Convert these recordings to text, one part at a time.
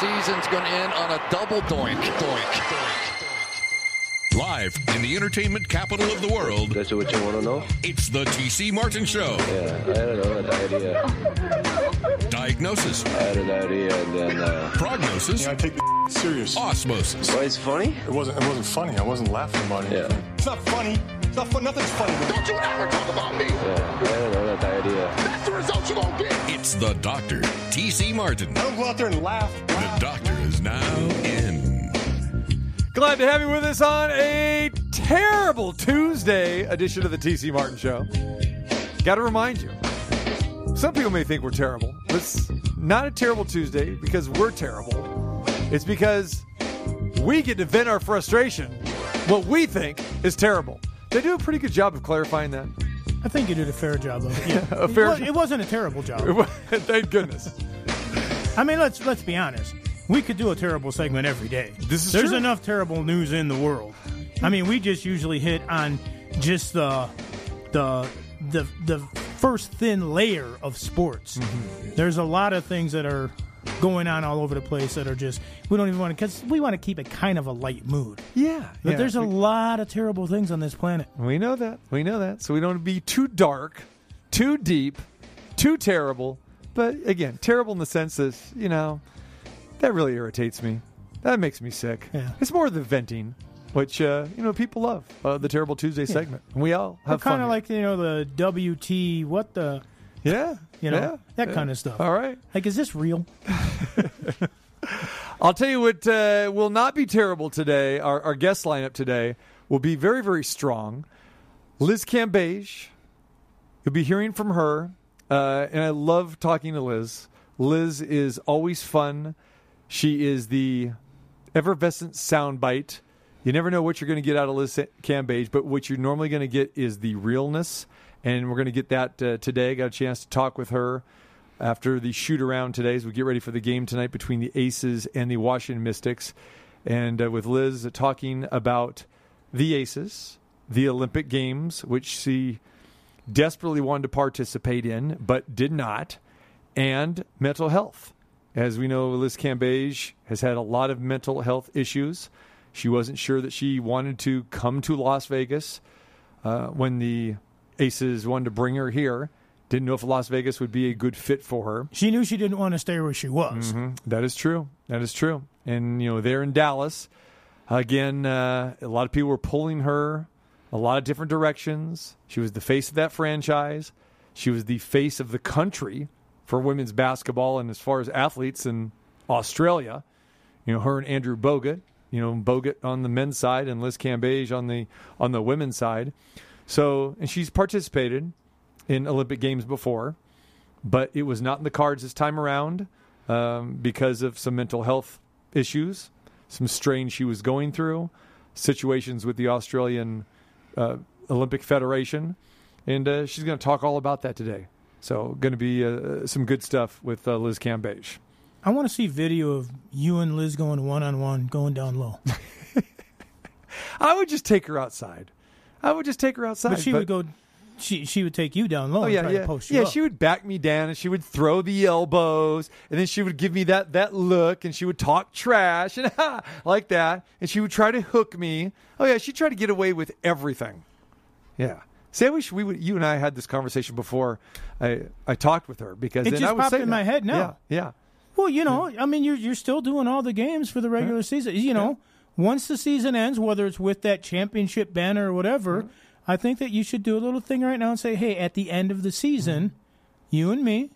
season's going to end on a double doink. Doink. Doink. Live in the entertainment capital of the world, That's what you want to know? it's the TC Martin Show. Yeah, I don't know, an idea. Diagnosis, I had an idea, and then, uh, prognosis, I take the serious. osmosis. why it's funny? It wasn't. It wasn't funny. I wasn't laughing about it. Yeah. It's not funny. It's not fun. Nothing's funny. Don't you ever talk about me. Yeah, I don't know, that idea. That's the result you're going get. It's the Doctor, TC Martin. I don't go out there and laugh. The laugh. Doctor is now in. Glad to have you with us on a terrible Tuesday edition of the TC Martin Show. Got to remind you, some people may think we're terrible. but It's not a terrible Tuesday because we're terrible. It's because we get to vent our frustration, what we think is terrible. They do a pretty good job of clarifying that. I think you did a fair job of it. Yeah. A fair it, was, job. it wasn't a terrible job. Thank goodness. I mean, let's let's be honest. We could do a terrible segment every day. This is There's true. enough terrible news in the world. I mean, we just usually hit on just the the the the first thin layer of sports. Mm-hmm. There's a lot of things that are going on all over the place that are just we don't even want to because we want to keep it kind of a light mood. Yeah. But yeah. there's a we, lot of terrible things on this planet. we know that. We know that. So we don't be too dark, too deep, too terrible. But again, terrible in the sense that, you know, that really irritates me. That makes me sick. Yeah. It's more the venting, which, uh, you know, people love. Uh, the Terrible Tuesday segment. And we all have. Kind of like you know the WT what the yeah. you know yeah, that yeah. kind of stuff. All right. Like, is this real? I'll tell you what uh, will not be terrible today. Our, our guest lineup today will be very, very strong. Liz Cambage, you'll be hearing from her. Uh, and I love talking to Liz. Liz is always fun. She is the effervescent soundbite. You never know what you're going to get out of Liz Cambage, but what you're normally going to get is the realness. And we're going to get that uh, today. Got a chance to talk with her after the shoot around today as we get ready for the game tonight between the Aces and the Washington Mystics. And uh, with Liz talking about the Aces, the Olympic Games, which she desperately wanted to participate in but did not, and mental health. As we know, Liz Cambage has had a lot of mental health issues. She wasn't sure that she wanted to come to Las Vegas uh, when the Aces wanted to bring her here. Didn't know if Las Vegas would be a good fit for her. She knew she didn't want to stay where she was. That is true. That is true. And you know, there in Dallas, again, uh, a lot of people were pulling her a lot of different directions. She was the face of that franchise. She was the face of the country for women's basketball, and as far as athletes in Australia, you know, her and Andrew Bogut. You know, Bogut on the men's side and Liz Cambage on the on the women's side. So, and she's participated in Olympic Games before but it was not in the cards this time around um, because of some mental health issues, some strain she was going through, situations with the Australian uh, Olympic Federation, and uh, she's going to talk all about that today. So, going to be uh, some good stuff with uh, Liz Cambage. I want to see video of you and Liz going one on one, going down low. I would just take her outside. I would just take her outside. But she would go. She she would take you down low Oh and yeah, yeah, to post you yeah. up. She would back me down, and she would throw the elbows, and then she would give me that that look, and she would talk trash and like that, and she would try to hook me. Oh yeah, she tried to get away with everything. Yeah. See, I wish we would. You and I had this conversation before. I I talked with her because It then just I would popped say in my head now. Yeah, yeah. Well, you know, I mean, you're you're still doing all the games for the regular season. You know, once the season ends, whether it's with that championship banner or whatever, I think that you should do a little thing right now and say, hey, at the end of the season, you and me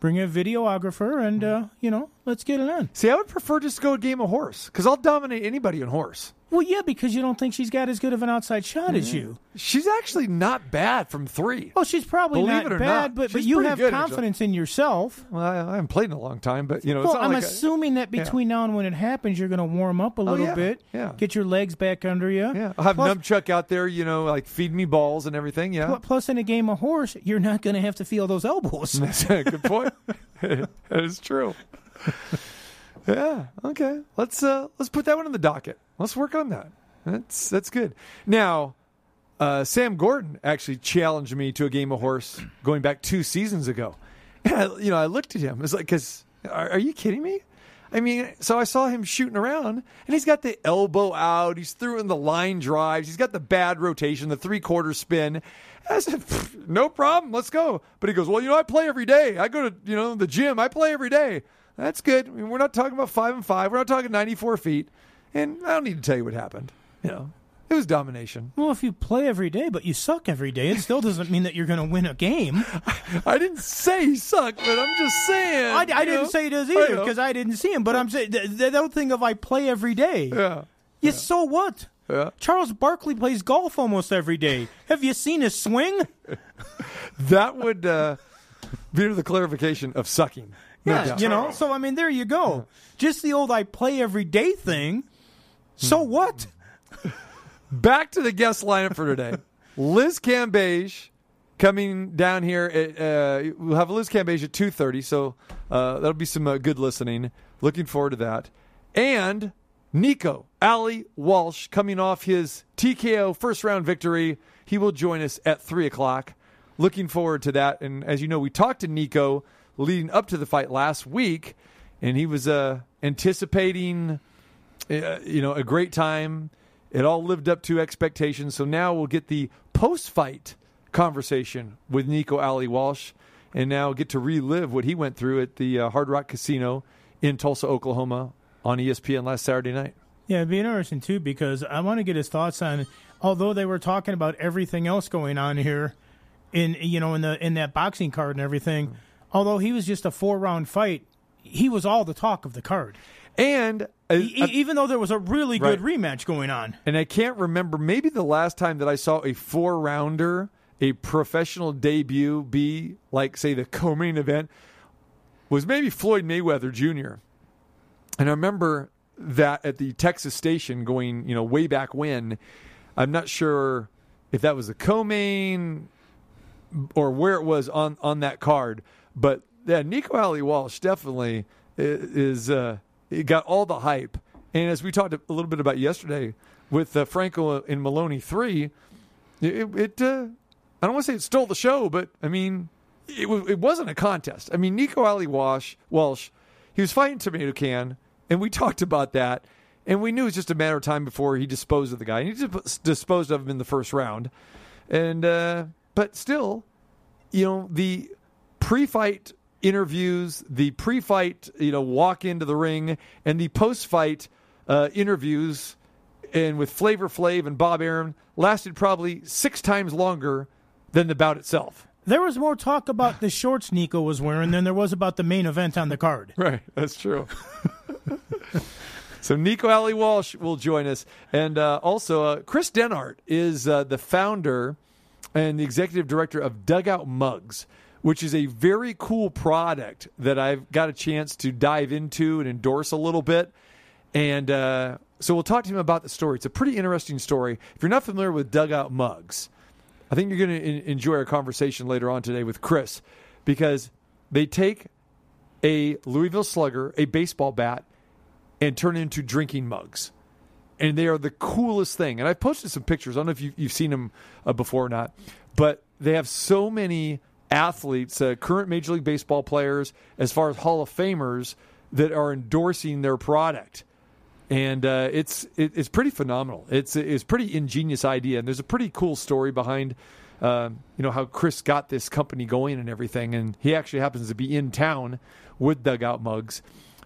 bring a videographer and uh, you know, let's get it on. See, I would prefer just to go a game of horse because I'll dominate anybody in horse. Well, yeah, because you don't think she's got as good of an outside shot as you. She's actually not bad from three. Well, she's probably Believe not bad, not, but, but you have confidence in yourself. Well, I, I haven't played in a long time, but you know, it's Well, not I'm like a- assuming that between now and when it happens, you're going to warm up a little yeah, bit, yeah. get your legs back under you. Yeah, I'll have Plus- Numchuck out there, you know, like feed me balls and everything. Yeah, Pl- Plus, in a game of horse, you're not going to have to feel those elbows. that's a good point. that is true. yeah. Okay. Let's uh let's put that one on the docket. Let's work on that. That's that's good. Now, uh, Sam Gordon actually challenged me to a game of horse going back two seasons ago. And I, you know, I looked at him. It's like, because are, are you kidding me? I mean, so I saw him shooting around, and he's got the elbow out. He's throwing the line drives. He's got the bad rotation, the three quarter spin. I said, no problem, let's go. But he goes, well, you know, I play every day. I go to you know the gym. I play every day. That's good. I mean, we're not talking about five and five. We're not talking ninety four feet. And I don't need to tell you what happened. You know, it was domination. Well, if you play every day, but you suck every day, it still doesn't mean that you're going to win a game. I didn't say he sucked, but I'm just saying. I, I didn't know? say it is I either because I didn't see him. But I'm saying the, the thing of I play every day. Yeah. Yeah, so what? Yeah. Charles Barkley plays golf almost every day. Have you seen his swing? That would uh, be the clarification of sucking. No Yeah, doubt. you know. So I mean, there you go. Just the old "I play every day" thing. So what? Back to the guest lineup for today. Liz Cambage coming down here. At, uh, we'll have Liz Cambage at two thirty, so uh, that'll be some uh, good listening. Looking forward to that. And Nico Ali Walsh coming off his TKO first round victory. He will join us at three o'clock. Looking forward to that. And as you know, we talked to Nico leading up to the fight last week, and he was uh, anticipating you know, a great time. It all lived up to expectations. So now we'll get the post fight conversation with Nico Ali Walsh and now get to relive what he went through at the uh, Hard Rock Casino in Tulsa, Oklahoma on ESPN last Saturday night. Yeah, it'd be interesting too because I want to get his thoughts on. Although they were talking about everything else going on here, in you know in the in that boxing card and everything. Although he was just a four round fight, he was all the talk of the card. And uh, E- e- even though there was a really good Right. rematch going on. and I can't remember maybe the last time that I saw a four rounder, a professional debut be like say the co-main event was maybe Floyd Mayweather Jr. And I remember that at the Texas station going, you know, way back when. I'm not sure if that was the co-main or where it was on on that card, but yeah, Nico Ali Walsh definitely is uh, it got all the hype. And as we talked a little bit about yesterday with uh, Franco and Moloney three, it, it uh, I don't want to say it stole the show, but I mean it, wa- it wasn't a contest. I mean Nico Ali Walsh he was fighting Tomato Can, and we talked about that. And we knew it was just a matter of time before he disposed of the guy. And he dis- disposed of him in the first round. And uh, but still, you know, the pre-fight interviews, the pre-fight, you know, walk into the ring, and the post-fight uh, interviews, and with Flavor Flav and Bob Arum lasted probably six times longer than the bout itself. There was more talk about the shorts Nico was wearing than there was about the main event on the card. Right, that's true. so Nico Ali Walsh will join us, and uh, also uh, Chris Denhart is uh, the founder and the executive director of Dugout Mugs, which is a very cool product that I've got a chance to dive into and endorse a little bit. And uh, so we'll talk to him about the story. It's a pretty interesting story. If you're not familiar with Dugout Mugs, I think you're going to enjoy our conversation later on today with Chris because they take a Louisville Slugger, a baseball bat, and turn into drinking mugs. And they are the coolest thing. And I've posted some pictures. I don't know if you, you've seen them uh, before or not, but they have so many athletes, uh, current Major League Baseball players, as far as Hall of Famers, that are endorsing their product. And uh, it's it, it's pretty phenomenal. It's it's pretty ingenious idea, and there's a pretty cool story behind um, you know how Chris got this company going and everything. And he actually happens to be in town with Dugout Mugs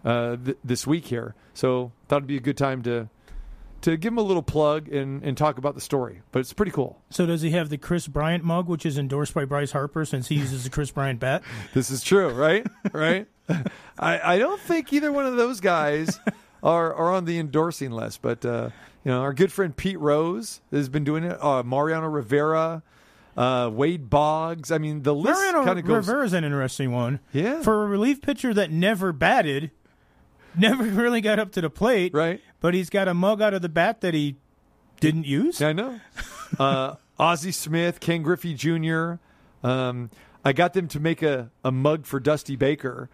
uh, th- this week here, so thought it'd be a good time to to give him a little plug and, and talk about the story. But it's pretty cool. So does he have the Kris Bryant mug, which is endorsed by Bryce Harper since he uses the Kris Bryant bat? This is true, right? right? I, I don't think either one of those guys are, are on the endorsing list, but uh, you know, our good friend Pete Rose has been doing it. Uh, Mariano Rivera, uh, Wade Boggs. I mean, the list kind of goes. Rivera's an interesting one. Yeah. For a relief pitcher that never batted, never really got up to the plate. Right. But he's got a mug out of the bat that he didn't use. I know. Uh, Ozzie Smith, Ken Griffey Jr. Um, I got them to make a, a mug for Dusty Baker,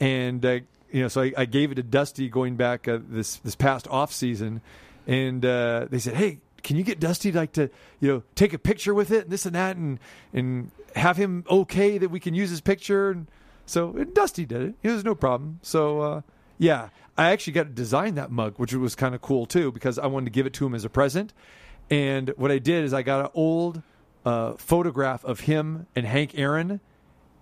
and uh, you know, so I, I gave it to Dusty going back uh, this this past off season, and uh, they said, "Hey, can you get Dusty like to you know take a picture with it and this and that and and have him okay that we can use his picture?" And so and Dusty did it. It was no problem. So uh, Yeah, I actually got to design that mug, which was kind of cool too, because I wanted to give it to him as a present. And what I did is I got an old uh, photograph of him and Hank Aaron,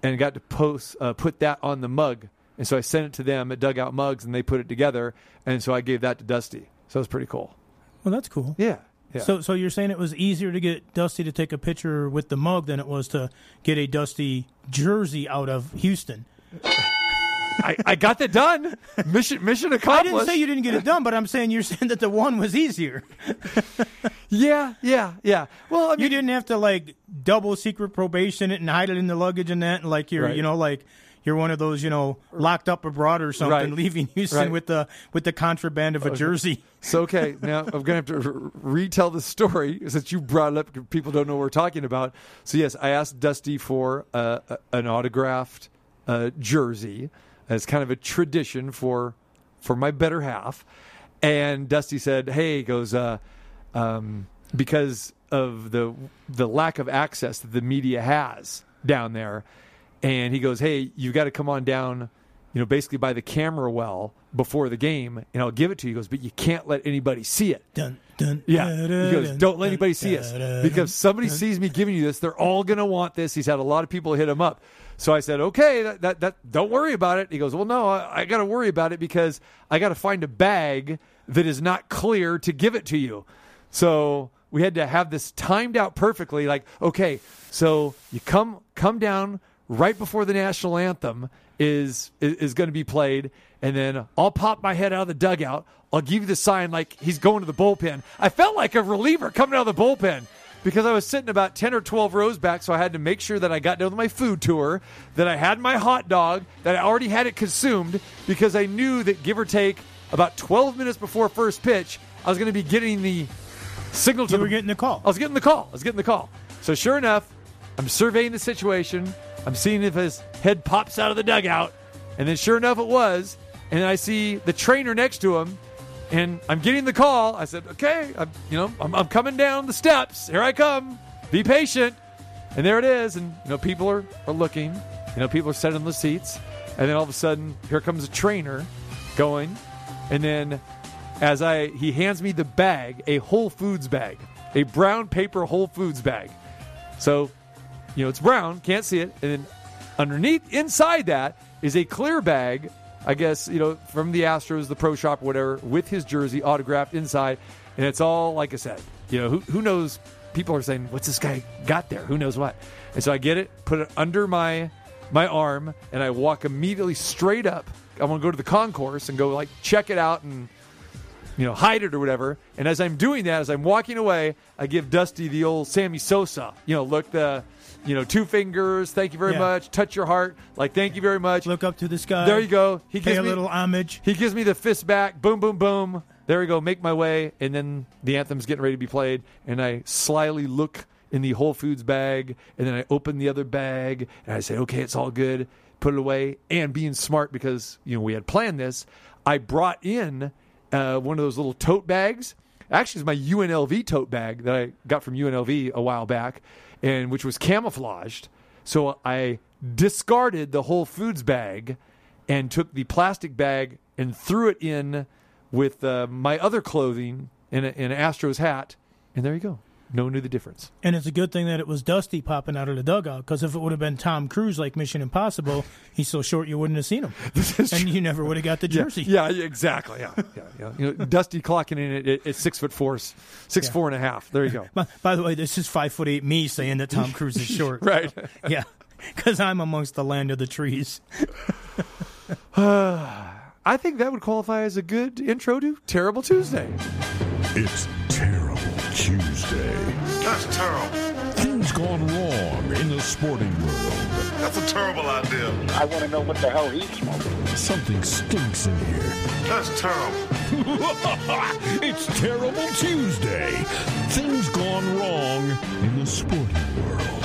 and got to post uh, put that on the mug. And so I sent it to them at Dugout Mugs, and they put it together. And so I gave that to Dusty. So it was pretty cool. Well, that's cool. Yeah. yeah. So, so you're saying it was easier to get Dusty to take a picture with the mug than it was to get a Dusty jersey out of Houston. I, I got that done. Mission mission accomplished. I didn't say you didn't get it done, but I'm saying you're saying that the one was easier. Yeah, yeah, yeah. Well, I mean, You didn't have to like double secret probation it and hide it in the luggage and that, and like you're, Right. you know, like you're one of those, you know, locked up abroad or something, Right. leaving Houston Right. with the with the contraband of a jersey. So okay, now I'm going to have to r- retell the story since you brought it up. People don't know what we're talking about. So yes, I asked Dusty for uh, an autographed uh, jersey as kind of a tradition for for my better half, and Dusty said, "Hey," he goes, uh, um, because of the the lack of access that the media has down there, and he goes, "Hey, you've got to come on down." You know, basically by the camera well before the game, and I'll give it to you. He goes, but you can't let anybody see it. Dun, dun, Yeah. He goes, don't let anybody see us. Because somebody sees me giving you this, they're all going to want this. He's had a lot of people hit him up. So I said, okay, that, that, that don't worry about it. He goes, well, no, I, I got to worry about it because I got to find a bag that is not clear to give it to you. So we had to have this timed out perfectly. Like, okay, so you come come down right before the national anthem is is, is going to be played, and then I'll pop my head out of the dugout. I'll give you the sign like he's going to the bullpen. I felt like a reliever coming out of the bullpen because I was sitting about 10 or 12 rows back, so I had to make sure that I got done with my food tour, that I had my hot dog, that I already had it consumed, because I knew that give or take about 12 minutes before first pitch, I was going to be getting the signal to You the getting the call. I was getting the call. I was getting the call. So sure enough, I'm surveying the situation. I'm seeing if his head pops out of the dugout, and then sure enough, it was. And then I see the trainer next to him, and I'm getting the call. I said, "Okay, I'm, you know, I'm, I'm coming down the steps. Here I come. Be patient." And there it is. And you know, people are, are looking. You know, people are sitting in the seats, and then all of a sudden, here comes a trainer going, and then as I he hands me the bag, a Whole Foods bag, a brown paper Whole Foods bag. So, you know, it's brown, can't see it, and then underneath inside that is a clear bag, I guess, you know, from the Astros, the pro shop, whatever, with his jersey autographed inside, and it's all like I said, you know, who who knows people are saying, What's this guy got there? Who knows what? And so I get it, put it under my my arm, and I walk immediately straight up. I want to go to the concourse and go like check it out and you know, hide it or whatever. And as I'm doing that, as I'm walking away, I give Dusty the old Sammy Sosa, you know, look the, you know, two fingers, thank you very Yeah. much, touch your heart, like thank you very much. Look up to the sky. There you go. He Pay gives a me little homage. he gives me the fist back, boom, boom, boom. There we go. Make my way, and then the anthem's getting ready to be played, and I slyly look in the Whole Foods bag, and then I open the other bag, and I say, "Okay, it's all good." Put it away, and being smart because you know we had planned this, I brought in uh, one of those little tote bags. Actually, it's my UNLV tote bag that I got from UNLV a while back, and which was camouflaged. So I discarded the Whole Foods bag and took the plastic bag and threw it in with uh, my other clothing in, a, in an Astros hat, and there you go. No one knew the difference. And it's a good thing that it was Dusty popping out of the dugout because if it would have been Tom Cruise like Mission Impossible, he's so short you wouldn't have seen him, and you never would have got the jersey. Yeah, yeah, exactly. Yeah, yeah, yeah. You know, Dusty clocking in at, at, at six foot four, six Yeah. four and a half. There you go. By, by the way, this is five foot eight me saying that Tom Cruise is short. Right. Yeah, because I'm amongst the land of the trees. I think that would qualify as a good intro to Terrible Tuesday. It's Terrible Tuesday. That's terrible. Things gone wrong in the sporting world. That's a terrible idea. I want to know what the hell he's smoking. Something stinks in here. That's terrible. it's Terrible Tuesday. Things gone wrong in the sporting world.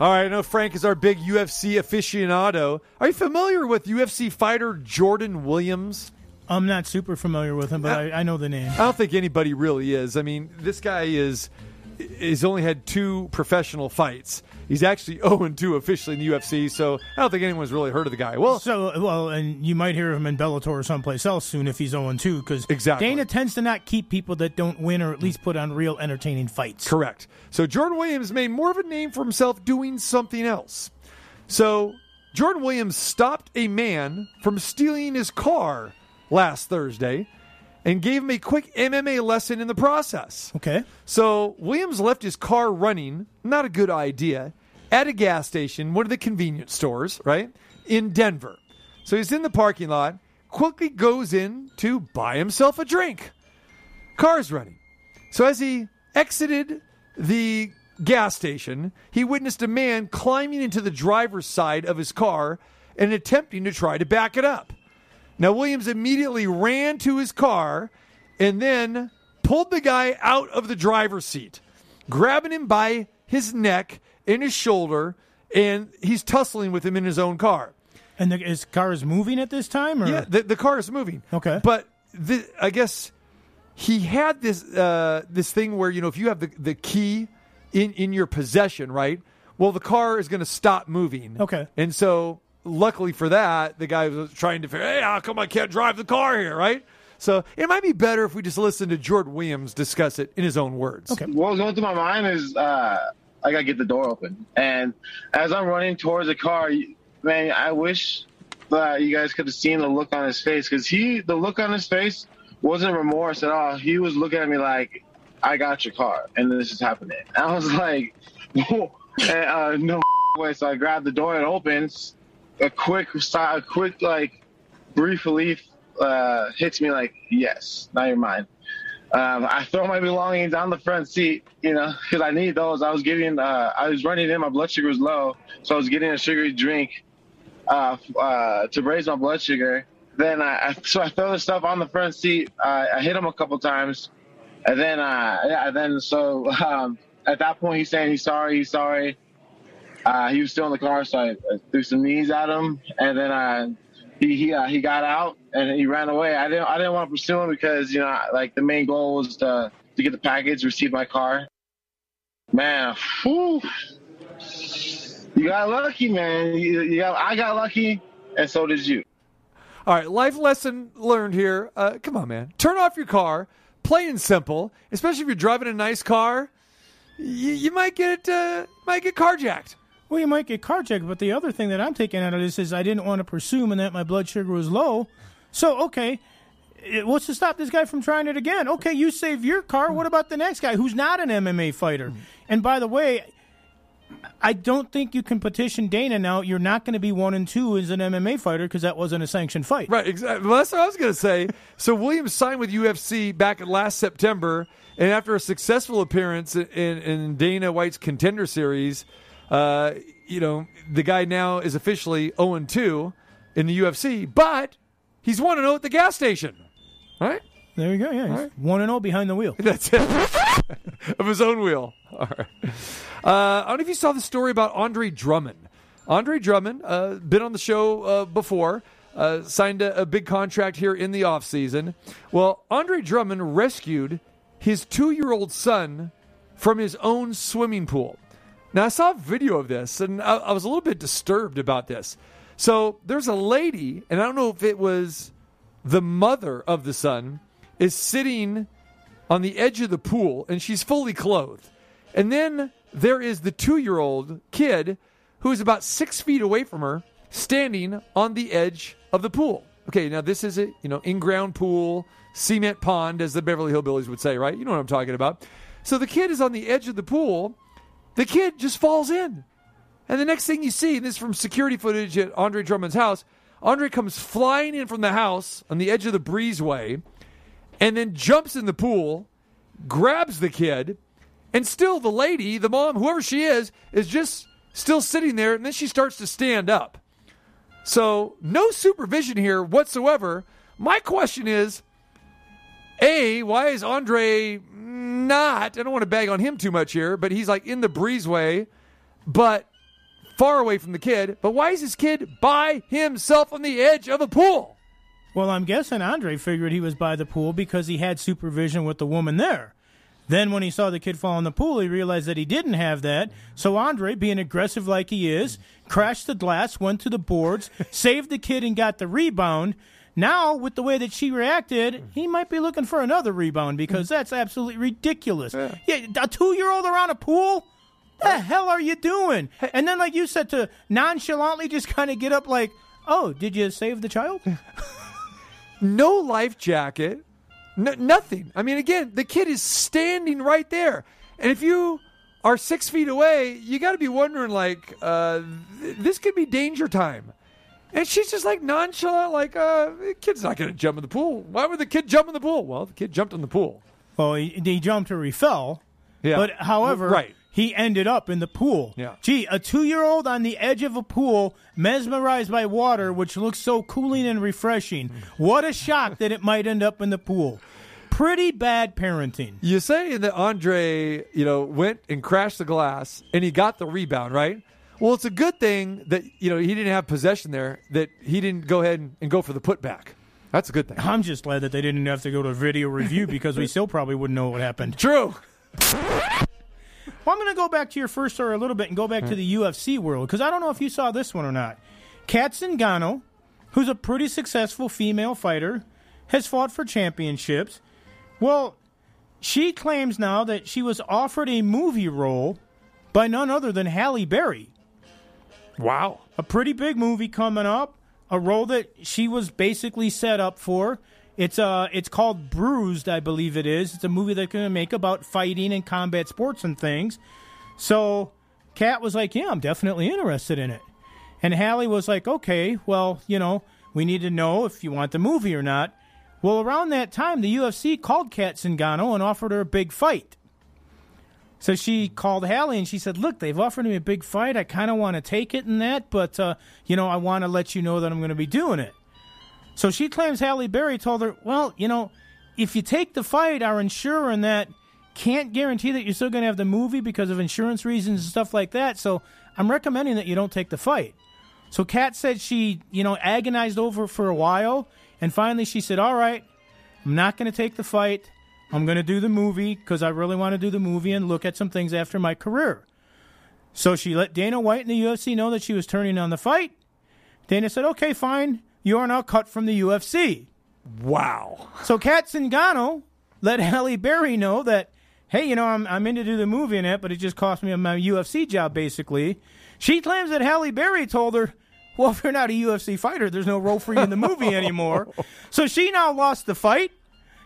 All right, I know Frank is our big UFC aficionado. Are you familiar with UFC fighter Jordan Williams? I'm not super familiar with him, but I, I know the name. I don't think anybody really is. I mean, this guy is he's only had two professional fights. He's actually 0 2 officially in the UFC, so I don't think anyone's really heard of the guy. Well, So, well, and you might hear him in Bellator or someplace else soon if he's 0 2, because Exactly. Dana tends to not keep people that don't win or at least put on real entertaining fights. Correct. So Jordan Williams made more of a name for himself doing something else. So Jordan Williams stopped a man from stealing his car last Thursday and gave him a quick MMA lesson in the process. Okay. So Williams left his car running, not a good idea, at a gas station, one of the convenience stores, right, in Denver. So he's in the parking lot, quickly goes in to buy himself a drink. Car's running. So as he exited the gas station, he witnessed a man climbing into the driver's side of his car and attempting to try to back it up. Now, Williams immediately ran to his car and then pulled the guy out of the driver's seat, grabbing him by his neck and his shoulder, and he's tussling with him in his own car. And the, his car is moving at this time? Or? Yeah, the, the car is moving. Okay. but the, I guess he had this uh, this thing where you know if you have the, the key in in your possession, right? Well, the car is going to stop moving. Okay. and so luckily for that, the guy was trying to figure, hey, how come I can't drive the car here, right? So it might be better if we just listen to Jordan Williams discuss it in his own words. Okay. what was going through my mind is uh, I gotta get the door open, and as I'm running towards the car, man, I wish that you guys could have seen the look on his face because he, the look on his face wasn't remorse at all. He was looking at me like, "I got your car, and this is happening." I was like, Whoa. And, uh, "No way!" So I grabbed the door and it opens. A quick, a quick like brief relief uh, hits me like, "Yes, now you're mine." Um, I throw my belongings on the front seat, you know, because I need those. I was getting, uh, I was running in, my blood sugar was low, so I was getting a sugary drink uh, uh, to raise my blood sugar. Then I, I, so I throw the stuff on the front seat. I hit him a couple times, and then, uh, yeah, then so um, at that point he's saying he's sorry, he's sorry. Uh, he was still in the car, so I, I threw some knees at him, and then uh, he he uh, he got out and he ran away. I didn't I didn't want to pursue him because you know like the main goal was to to get the package, receive my car. Man, whew. you got lucky, man. You, you got I got lucky, and so did you. All right, life lesson learned here. Uh, come on, man. Turn off your car. Plain and simple. Especially if you're driving a nice car, you, you might get uh, might get carjacked. Well, you might get carjacked, but the other thing that I'm taking out of this is I didn't want to him and that my blood sugar was low. So, okay, it- what's to stop this guy from trying it again? Okay, you save your car. What about the next guy who's not an MMA fighter? And by the way, I don't think you can petition Dana now. You're not going to be one and two as an MMA fighter because that wasn't a sanctioned fight. Right, exactly. Well, that's what I was going to say. So Williams signed with UFC back last September, and after a successful appearance in, in Dana White's Contender Series, uh, you know the guy now is officially 0 2 in the UFC, but he's 1 0 at the gas station. Right? There you go. Yeah, he's one and zero behind the wheel. That's it. of his own wheel. All right. Uh, I don't know if you saw the story about Andre Drummond. Andre Drummond, uh, been on the show uh, before, uh, signed a, a big contract here in the offseason. Well, Andre Drummond rescued his two year old son from his own swimming pool. Now, I saw a video of this, and I, I was a little bit disturbed about this. So, there's a lady, and I don't know if it was the mother of the son, is sitting on the edge of the pool and she's fully clothed. And then there is the two year old kid who is about six feet away from her standing on the edge of the pool. Okay, now this is a you know in ground pool, cement pond, as the Beverly Hillbillies would say, right? You know what I'm talking about. So the kid is on the edge of the pool. The kid just falls in. And the next thing you see, this is from security footage at Andre Drummond's house, Andre comes flying in from the house on the edge of the breezeway and then jumps in the pool, grabs the kid, and still the lady, the mom, whoever she is, is just still sitting there, and then she starts to stand up. So, no supervision here whatsoever. My question is A, why is Andre not, I don't want to bag on him too much here, but he's like in the breezeway, but far away from the kid. But why is this kid by himself on the edge of a pool? Well, I'm guessing Andre figured he was by the pool because he had supervision with the woman there. Then, when he saw the kid fall in the pool, he realized that he didn't have that. So, Andre, being aggressive like he is, crashed the glass, went to the boards, saved the kid, and got the rebound. Now, with the way that she reacted, he might be looking for another rebound because that's absolutely ridiculous. Yeah, a two year old around a pool? What the hell are you doing? And then, like you said, to nonchalantly just kind of get up, like, oh, did you save the child? no life jacket, no, nothing. I mean, again, the kid is standing right there, and if you are six feet away, you got to be wondering, like, uh, th- this could be danger time. And she's just like nonchalant, like, uh, the kid's not going to jump in the pool. Why would the kid jump in the pool? Well, the kid jumped in the pool. Well, he, he jumped or he fell. Yeah. But however, Right. he ended up in the pool. Yeah. Gee, a two year old on the edge of a pool, mesmerized by water, which looks so cooling and refreshing. What a shock that it might end up in the pool. Pretty bad parenting. You say that Andre, you know, went and crashed the glass and he got the rebound, right? Well, it's a good thing that, you know, he didn't have possession there, that he didn't go ahead and, and go for the putback. That's a good thing. I'm just glad that they didn't have to go to a video review because we still probably wouldn't know what happened. True. Well, I'm going to go back to your first story a little bit and go back to the UFC world because I don't know if you saw this one or not. Kat Zingano, who's a pretty successful female fighter, has fought for championships. Well, she claims now that she was offered a movie role by none other than Halle Berry. Wow. A pretty big movie coming up, a role that she was basically set up for. It's uh it's called Bruised, I believe it is. It's a movie they're to make about fighting and combat sports and things. So Kat was like, "Yeah, I'm definitely interested in it." And Halle was like, "Okay, well, you know, we need to know if you want the movie or not." Well, around that time, the UFC called Kat Zingano and offered her a big fight. So she called Halle and she said, "Look, they've offered me a big fight. I kind of want to take it and that, but uh, you know, I want to let you know that I'm going to be doing it." So she claims Halle Berry told her, "Well, you know, if you take the fight, our insurer and that can't guarantee that you're still going to have the movie because of insurance reasons and stuff like that. So I'm recommending that you don't take the fight." So Kat said she, you know, agonized over for a while, and finally she said, "All right, I'm not going to take the fight. I'm going to do the movie because I really want to do the movie and look at some things after my career." So she let Dana White and the UFC know that she was turning on the fight. Dana said, "Okay, fine. You are now cut from the UFC." Wow. So Kat Zingano let Halle Berry know that, hey, you know, I'm, I'm in to do the movie in it, but it just cost me my UFC job, basically. She claims that Halle Berry told her, well, if you're not a UFC fighter, there's no role for you in the movie anymore. So she now lost the fight.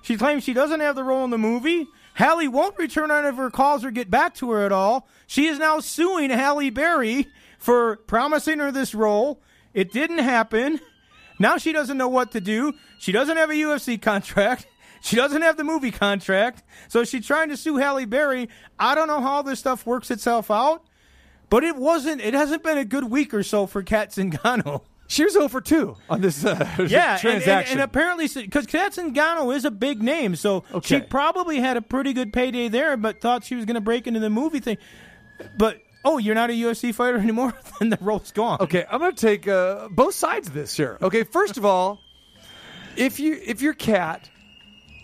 She claims she doesn't have the role in the movie. Halle won't return any of her calls or get back to her at all. She is now suing Halle Berry for promising her this role. It didn't happen. Now she doesn't know what to do. She doesn't have a UFC contract. She doesn't have the movie contract. So she's trying to sue Halle Berry. I don't know how this stuff works itself out, but it wasn't, it hasn't been a good week or so for Kat Zingano. She was over 2 on this uh, Yeah, and, and, and apparently, because Kat Zingano is a big name, so she probably had a pretty good payday there, but thought she was going to break into the movie thing. But oh, you're not a UFC fighter anymore? then the role's gone. Okay, I'm going to take uh, both sides of this here. Okay, first of all, if you if you're Kat,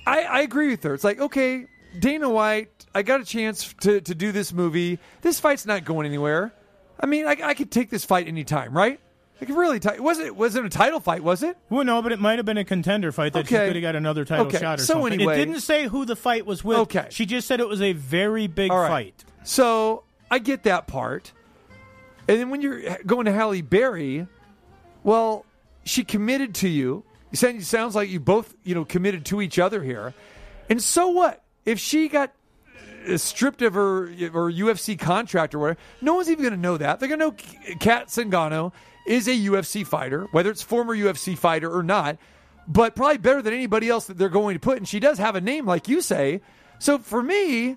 I, I agree with her. It's like okay, Dana White, I got a chance to to do this movie. This fight's not going anywhere. I mean, I, I could take this fight anytime, right? Could really. T- was it wasn't a title fight? Was it? Well, no, but it might have been a contender fight that she could have got another title Okay, shot or so something. anyway- it didn't say who the fight was with. Okay. She just said it was a very big All right. fight. So I get that part. And then when you're going to Halle Berry, well, she committed to you. You said it sounds like you both, you know, committed to each other here. And so what? If she got uh, stripped of her her UFC contract or whatever, no one's even going to know that. They're going to know Kat Zingano is a UFC fighter, whether it's former UFC fighter or not, but probably better than anybody else that they're going to put. And she does have a name, like you say. So for me,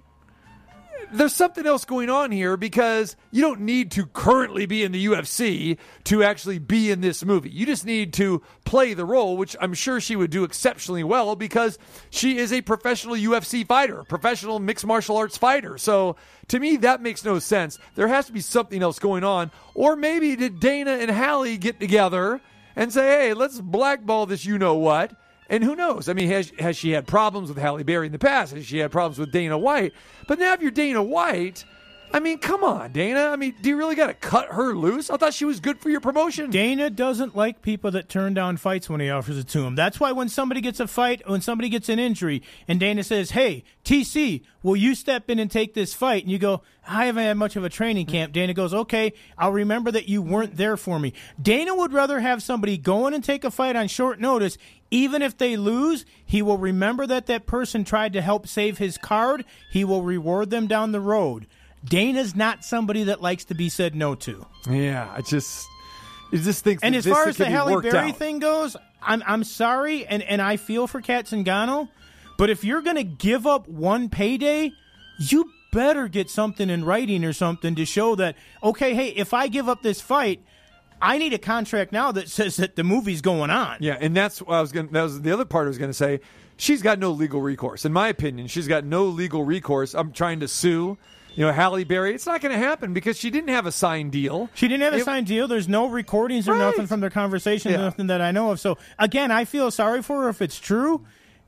there's something else going on here because you don't need to currently be in the UFC to actually be in this movie. You just need to play the role, which I'm sure she would do exceptionally well because she is a professional UFC fighter, professional mixed martial arts fighter. So to me, that makes no sense. There has to be something else going on. Or maybe did Dana and Halle get together and say, hey, let's blackball this you know what? And who knows? I mean, has has she had problems with Halle Berry in the past? Has she had problems with Dana White? But now if you're Dana White, I mean, come on, Dana. I mean, do you really got to cut her loose? I thought she was good for your promotion. Dana doesn't like people that turn down fights when he offers it to him. That's why when somebody gets a fight, when somebody gets an injury, and Dana says, "Hey, TC, will you step in and take this fight?" and you go, "I haven't had much of a training camp." Dana goes, "Okay, I'll remember that you weren't there for me." Dana would rather have somebody go in and take a fight on short notice. Even if they lose, he will remember that that person tried to help save his card. He will reward them down the road. Dana's not somebody that likes to be said no to. Yeah, I just, I just think. And as far as the Halle Berry out. thing goes, I'm I'm sorry, and, and I feel for Kat Zingano, but if you're going to give up one payday, you better get something in writing or something to show that okay, hey, if I give up this fight, I need a contract now that says that the movie's going on. Yeah, and that's what I was going. That was the other part I was going to say. She's got no legal recourse, in my opinion. She's got no legal recourse. I'm trying to sue, you know, Halle Berry. It's not going to happen because she didn't have a signed deal. She didn't have a It- signed deal. There's no recordings or Right. nothing from their conversations, Yeah. nothing that I know of. So again, I feel sorry for her if it's true.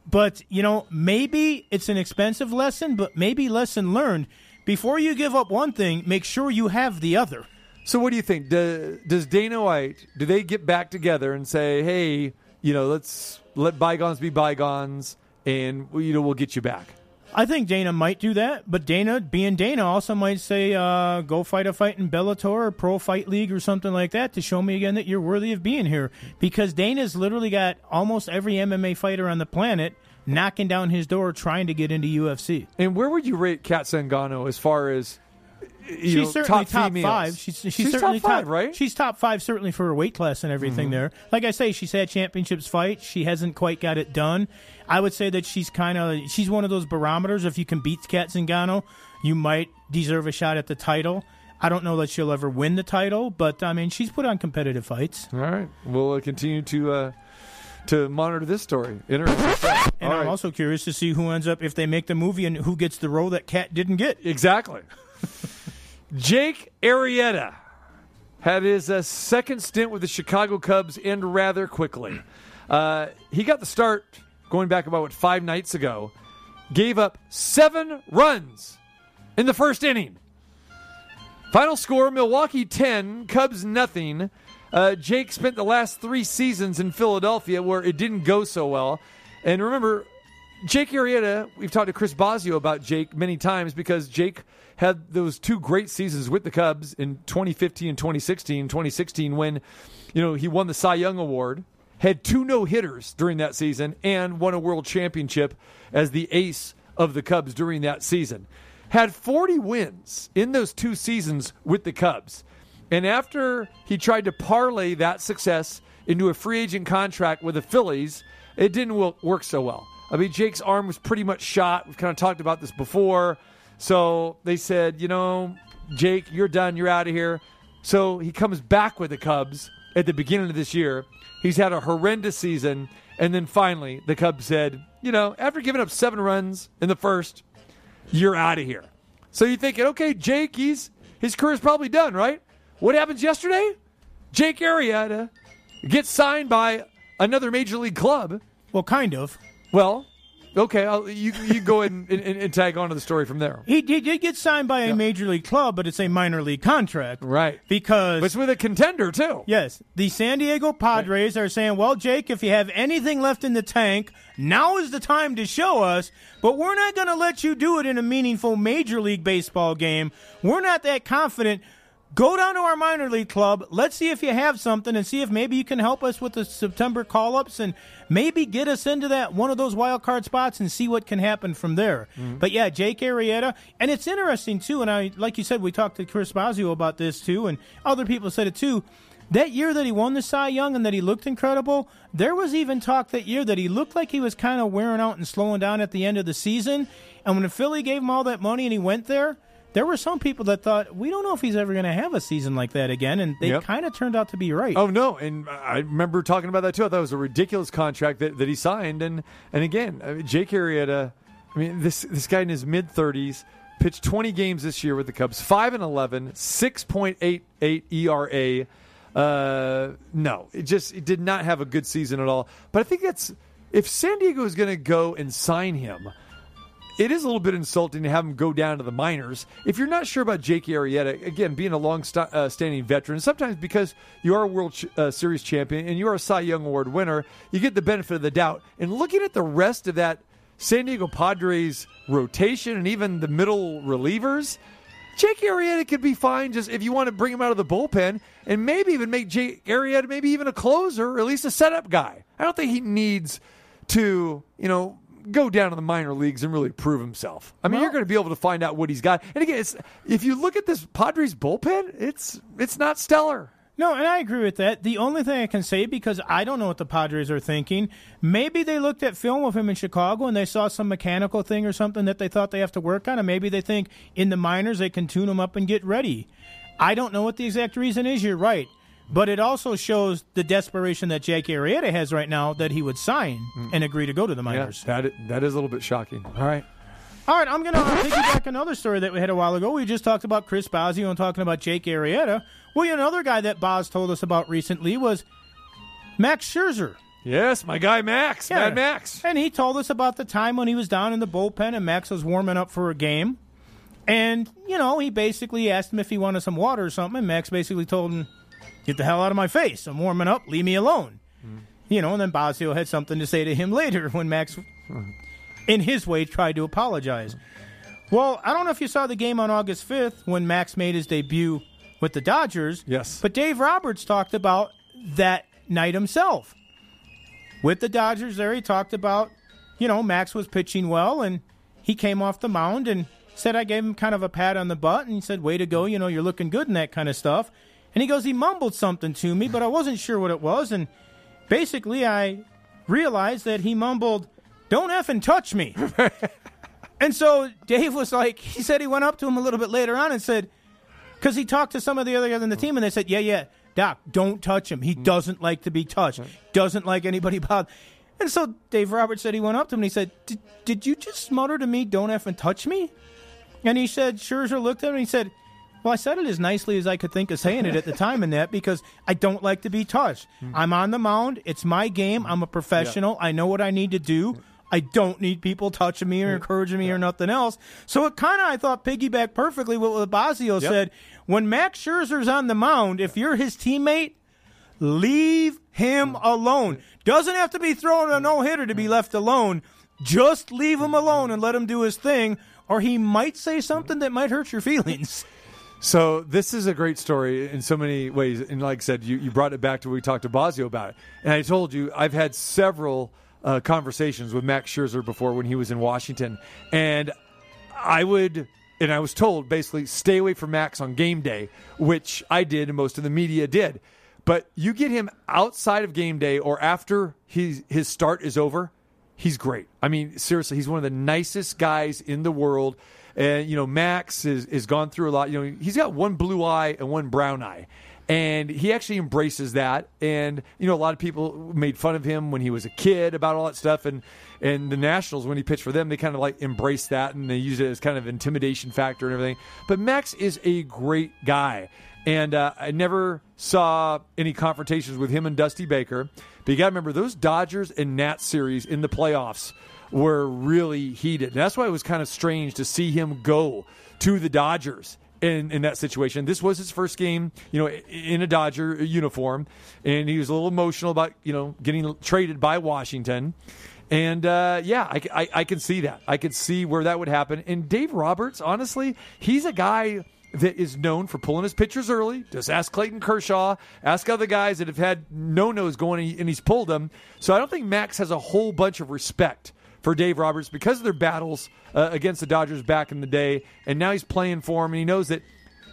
But you know, maybe it's an expensive lesson, but maybe lesson learned. Before you give up one thing, make sure you have the other. So, what do you think? Do, does Dana White do they get back together and say, "Hey, you know, let's let bygones be bygones, and you know, we'll get you back"? I think Dana might do that, but Dana, being Dana, also might say, uh, "Go fight a fight in Bellator or Pro Fight League or something like that to show me again that you're worthy of being here." Because Dana's literally got almost every MMA fighter on the planet knocking down his door trying to get into UFC. And where would you rate Kat Zingano as far as she's know, certainly top, top, five. She's, she's, She's certainly top five, right? She's top five certainly for her weight class and everything. There, like I say, she's had championships fight. She hasn't quite got it done. I would say that she's kind of she's one of those barometers. If you can beat Kat Zingano, you might deserve a shot at the title. I don't know that she'll ever win the title, but I mean, she's put on competitive fights. All right, we'll uh, continue to uh, to monitor this story. Interesting. And All I'm right. also curious to see who ends up if they make the movie and who gets the role that Kat didn't get. Exactly. Jake Arrieta had his uh, second stint with the Chicago Cubs end rather quickly. Uh, he got the start going back about what five nights ago. Gave up seven runs in the first inning. Final score: Milwaukee ten, Cubs nothing. Uh, Jake spent the last three seasons in Philadelphia where it didn't go so well. And remember, Jake Arrieta, we've talked to Chris Bosio about Jake many times because Jake had those two great seasons with the Cubs in 2015 and 2016. 2016 when, you know, he won the Cy Young Award, had two no-hitters during that season and won a world championship as the ace of the Cubs during that season. Had 40 wins in those two seasons with the Cubs. And after he tried to parlay that success into a free agent contract with the Phillies, it didn't work so well. I mean, Jake's arm was pretty much shot. We've kind of talked about this before. So they said, you know, Jake, you're done. You're out of here. So he comes back with the Cubs at the beginning of this year. He's had a horrendous season. And then finally, the Cubs said, you know, after giving up seven runs in the first, you're out of here. So you're thinking, okay, Jake, he's his career's probably done, right? What happens yesterday? Jake Arrieta gets signed by another major league club. Well, kind of. Well, okay, I'll, you you go ahead and, and, and tag on to the story from there. He, he did get signed by a major league club, but it's a minor league contract. Right. Because But it's with a contender too. Yes, the San Diego Padres are saying, "Well, Jake, if you have anything left in the tank, now is the time to show us. But we're not going to let you do it in a meaningful Major League Baseball game. We're not that confident. Go down to our minor league club. Let's see if you have something, and see if maybe you can help us with the September call-ups, and maybe get us into that one of those wild card spots, and see what can happen from there." Mm-hmm. But yeah, Jake Arrieta, and it's interesting too. And I, like you said, we talked to Chris Bosio about this too, and other people said it too. That year that he won the Cy Young and that he looked incredible, there was even talk that year that he looked like he was kind of wearing out and slowing down at the end of the season. And when the Philly gave him all that money and he went there, there were some people that thought, we don't know if he's ever going to have a season like that again. And they Yep. kind of turned out to be right. Oh no, and I remember talking about that too. I thought it was a ridiculous contract that, that he signed, and and again, I mean, Jake Arrieta. I mean, this this guy in his mid thirties pitched twenty games this year with the Cubs, five and 11, 6.88 ERA. Uh, no, it just it did not have a good season at all. But I think that's if San Diego is going to go and sign him, it is a little bit insulting to have him go down to the minors. If you're not sure about Jake Arrieta, again, being a long st- uh, standing veteran, sometimes because you are a World ch- uh, Series champion and you are a Cy Young Award winner, you get the benefit of the doubt. And looking at the rest of that San Diego Padres rotation and even the middle relievers, Jake Arrieta could be fine just if you want to bring him out of the bullpen and maybe even make Jake Arrieta maybe even a closer or at least a setup guy. I don't think he needs to, you know, go down to the minor leagues and really prove himself. I mean, you're going to be able to find out what he's got. And again, it's, if you look at this Padres bullpen, it's it's not stellar. No, and I agree with that. The only thing I can say, because I don't know what the Padres are thinking, maybe they looked at film of him in Chicago and they saw some mechanical thing or something that they thought they have to work on, and maybe they think in the minors they can tune him up and get ready. I don't know what the exact reason is. You're right. But it also shows the desperation that Jake Arrieta has right now that he would sign mm. and agree to go to the minors. Yeah, that, that is a little bit shocking. All right. All right, I'm going to piggyback another story that we had a while ago. We just talked about Chris Bosio and talking about Jake Arrieta. Well, another guy that Boz told us about recently was Max Scherzer. Yes, my guy Max, Yeah. Mad Max. And he told us about the time when he was down in the bullpen and Max was warming up for a game. And, you know, he basically asked him if he wanted some water or something. And Max basically told him, Get the hell out of my face. I'm warming up. Leave me alone. You know, and then Bosio had something to say to him later when Max, in his way, tried to apologize. Well, I don't know if you saw the game on August 5th when Max made his debut with the Dodgers. Yes. But Dave Roberts talked about that night himself. With the Dodgers there, he talked about, you know, Max was pitching well and he came off the mound and said I gave him kind of a pat on the butt and he said, Way to go, you know, you're looking good and that kind of stuff. And he goes, he mumbled something to me, but I wasn't sure what it was, and basically I realized that he mumbled, Don't effing touch me. and so Dave was like, he said he went up to him a little bit later on and said, because he talked to some of the other guys on the team, and they said, "Yeah, yeah, Doc, don't touch him. He doesn't like to be touched. Doesn't like anybody bother." And so Dave Roberts said he went up to him and he said, "Did, did you just mutter to me, don't effing touch me?" And he said, Scherzer looked at him and he said, "Well, I said it as nicely as I could think of saying it at the time in that because I don't like to be touched. Mm-hmm. I'm on the mound. It's my game. I'm a mm-hmm. professional. I know what I need to do." Mm-hmm. I don't need people touching me or encouraging me or nothing else. So it kind of, I thought, piggybacked perfectly what Bosio said. When Max Scherzer's on the mound, if you're his teammate, leave him alone. Doesn't have to be throwing a no hitter to be left alone. Just leave him alone and let him do his thing, or he might say something that might hurt your feelings. So this is a great story in so many ways, and like I said, you, you brought it back to we talked to Bosio about it. And I told you I've had several uh, conversations with Max Scherzer before when he was in Washington, and I would, and I was told basically stay away from Max on game day, which I did, and most of the media did. But you get him outside of game day or after his his start is over, he's great. I mean, seriously, he's one of the nicest guys in the world. And you know, Max is is gone through a lot. You know, he's got one blue eye and one brown eye. And he actually embraces that. And you know, a lot of people made fun of him when he was a kid about all that stuff. And and the Nationals, when he pitched for them, they kind of like embraced that and they used it as kind of intimidation factor and everything. But Max is a great guy. And uh, I never saw any confrontations with him and Dusty Baker. But you got to remember, those Dodgers and Nats series in the playoffs were really heated. And that's why it was kind of strange to see him go to the Dodgers in, in that situation. This was his first game, you know, in a Dodger uniform. And he was a little emotional about, you know, getting traded by Washington. And uh, yeah, I, I, I can see that. I could see where that would happen. And Dave Roberts, honestly, he's a guy that is known for pulling his pitchers early. Just ask Clayton Kershaw, ask other guys that have had no nos going, and, and he's pulled them. So I don't think Max has a whole bunch of respect for Dave Roberts because of their battles uh, against the Dodgers back in the day. And now he's playing for him, and he knows that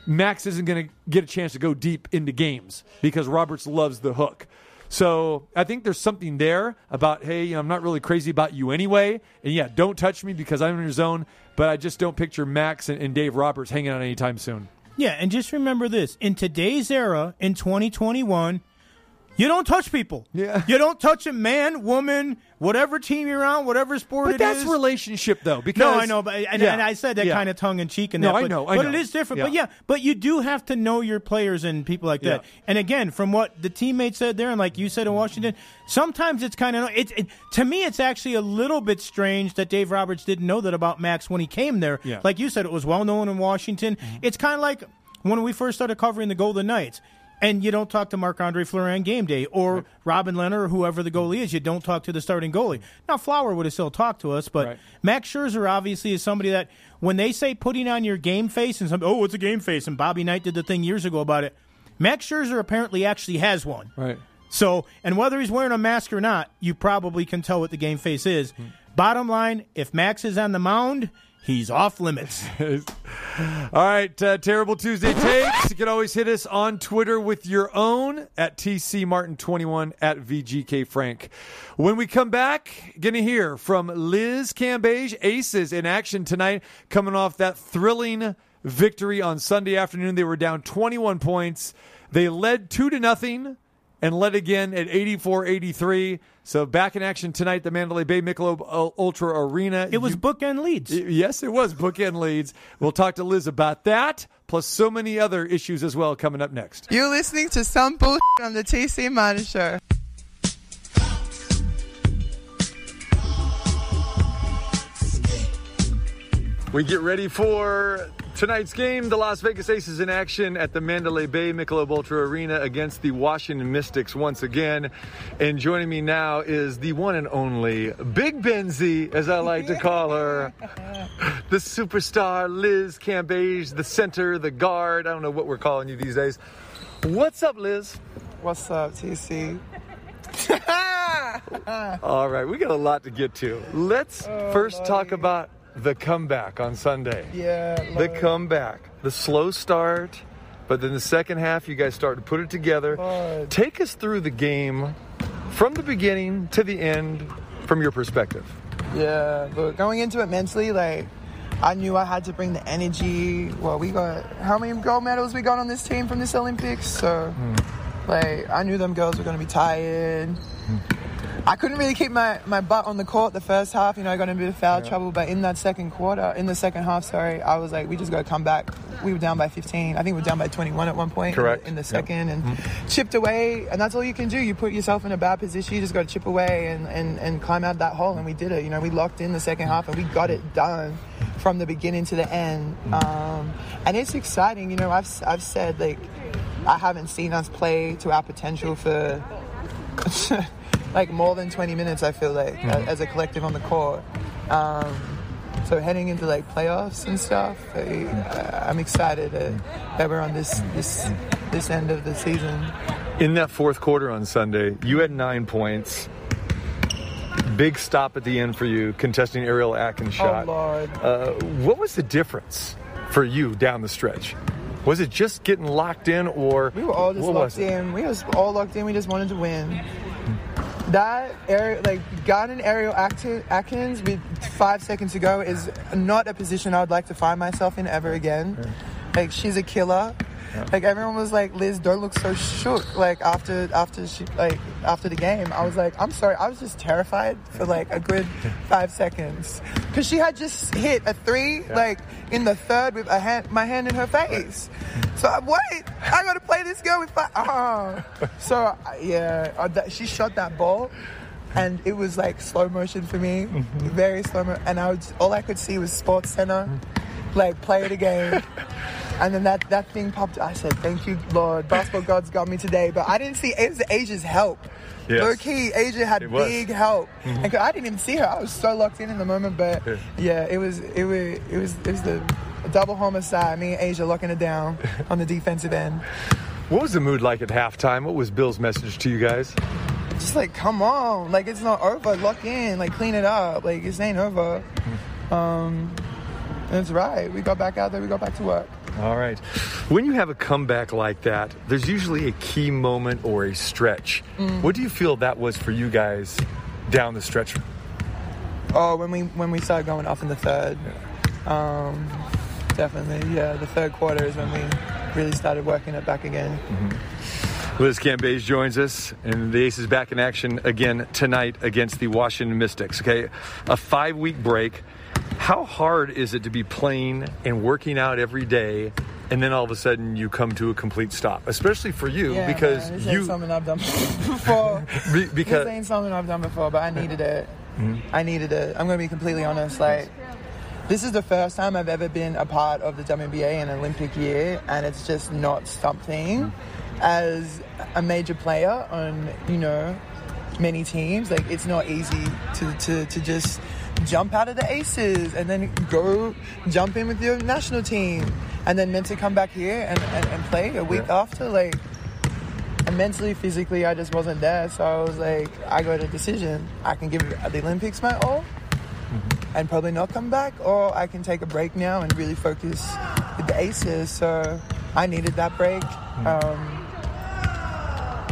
Max isn't going to get a chance to go deep into games because Roberts loves the hook. So I think there's something there about, hey, you know, I'm not really crazy about you anyway. And yeah, don't touch me because I'm in your zone. But I just don't picture Max and, and Dave Roberts hanging out anytime soon. Yeah, and just remember this in today's era, in 2021, You don't touch people. Yeah. You don't touch a man, woman, whatever team you're on, whatever sport But it that's is. relationship, though. Because No, I know, but and, Yeah. and I said that Yeah. kind of tongue in cheek and No, that. I but, know, I but know. it is different. Yeah. But yeah, but you do have to know your players and people like that. And again, from what the teammates said there, and like you said in Washington, sometimes it's kind of it, it. To me, it's actually a little bit strange that Dave Roberts didn't know that about Max when he came there. Yeah. Like you said, it was well known in Washington. Mm-hmm. It's kind of like when we first started covering the Golden Knights. And you don't talk to Marc Andre Fleury game day or Robin Lehner or whoever the goalie is. You don't talk to the starting goalie. Now, Flower would have still talked to us, but Right. Max Scherzer obviously is somebody that when they say putting on your game face and some oh it's a game face and Bobby Knight did the thing years ago about it. Max Scherzer apparently actually has one. Right. So and whether he's wearing a mask or not, you probably can tell what the game face is. Hmm. Bottom line, if Max is on the mound, he's off limits. All right, uh, Terrible Tuesday takes. You can always hit us on Twitter with your own at TC Martin21 at VGK Frank. When we come back, to hear from Liz Cambage, Aces in action tonight, coming off that thrilling victory on Sunday afternoon. They were down 21 points. They led 2 to nothing and led again at 84-83. So back in action tonight, the Mandalay Bay Michelob Ultra Arena. It was You- bookend leads. Yes, it was bookend leads. We'll talk to Liz about that, plus so many other issues as well coming up next. You're listening to some bullshit on the TC Martin. We get ready for tonight's game. The Las Vegas Aces in action at the Mandalay Bay Michelob Ultra Arena against the Washington Mystics once again. And joining me now is the one and only Big Benzie, as I like to call her, the superstar Liz Cambage, the center, the guard. I don't know what we're calling you these days. What's up, Liz? What's up, TC? All right, we got a lot to get to. Let's oh, first talk about the comeback on Sunday. Yeah, The comeback, the slow start, but then the second half, you guys start to put it together. Lord. Take us through the game from the beginning to the end from your perspective. Yeah, but going into it mentally, like I knew I had to bring the energy. Well, we got how many gold medals we got on this team from this Olympics? So, hmm. like, I knew them girls were gonna be tired. Hmm. I couldn't really keep my, my butt on the court the first half. You know, I got into a bit of foul trouble. But in that second quarter, in the second half, sorry, I was like, we just got to come back. We were down by 15. I think we were down by 21 at one point. in the- Correct. In the, Yep. second, and chipped away. And that's all you can do. You put yourself in a bad position. You just got to chip away and, and, and climb out that hole. And we did it. You know, we locked in the second half and we got it done from the beginning to the end. Um, and it's exciting. You know, I've, I've said, like, I haven't seen us play to our potential for like more than 20 minutes i feel like a- as a collective on the court. Um, so heading into like playoffs and stuff I, i'm excited that, we're on this this this end of the season. In that fourth quarter on Sunday, you had nine points. Big stop at the end for you, contesting Ariel Atkins' shot. oh lord. Uh, what was the difference for you down the stretch? Was it just getting locked in, or we were all just locked in. We was all locked in. We just wanted to win that area like guarding Ariel Atkins with five seconds to go is not a position I would like to find myself in ever again. Like she's a killer. Like everyone was like, Liz, don't look so shook. Like after after she like after the game, I was like, I'm sorry, I was just terrified for like a good five seconds because she had just hit a three like in the third with a hand, my hand in her face. So I'm wait, I gotta play this girl with five. Oh. So uh, yeah, uh, she shot that ball. And it was like slow motion for me, very slow mo. And I was, all I could see was Sports Center, like play it again. And then that, that thing popped. I said, "Thank you, Lord. Basketball gods got me today." But I didn't see it was A'ja's help. Yes. Low key, A'ja had big help, and 'cause I didn't even see her. I was so locked in in the moment. But Yeah. yeah, it was it was it was it was the double homicide. Me and A'ja locking it down on the defensive end. What was the mood like at halftime? What was Bill's message to you guys? Just like, come on, like it's not over. Lock in, like clean it up. Like this ain't over. Um, and it's right. We got back out there. We got back to work. All right. When you have a comeback like that, there's usually a key moment or a stretch. Mm. What do you feel that was for you guys down the stretch? Oh, when we when we started going off in the third, um, definitely. Yeah, the third quarter is when we really started working it back again. Liz Cambage joins us, and the Aces back in action again tonight against the Washington Mystics. Okay, a five week break. How hard is it to be playing and working out every day, and then all of a sudden you come to a complete stop, especially for you Yeah, because man, you something I've done before. be- because this ain't something I've done before, but I needed it. Hmm? I needed it. I'm gonna be completely honest. Like, this is the first time I've ever been a part of the WNBA in Olympic year, and it's just not something hmm. as a major player on you know many teams. Like, it's not easy to to, to just jump out of the aces and then go jump in with your national team and then meant to come back here and, and, and play a week Yeah. after like and mentally, physically, I just wasn't there. So I was like, I got a decision. I can give the Olympics my all and probably not come back, or I can take a break now and really focus with the Aces. So I needed that break. Um,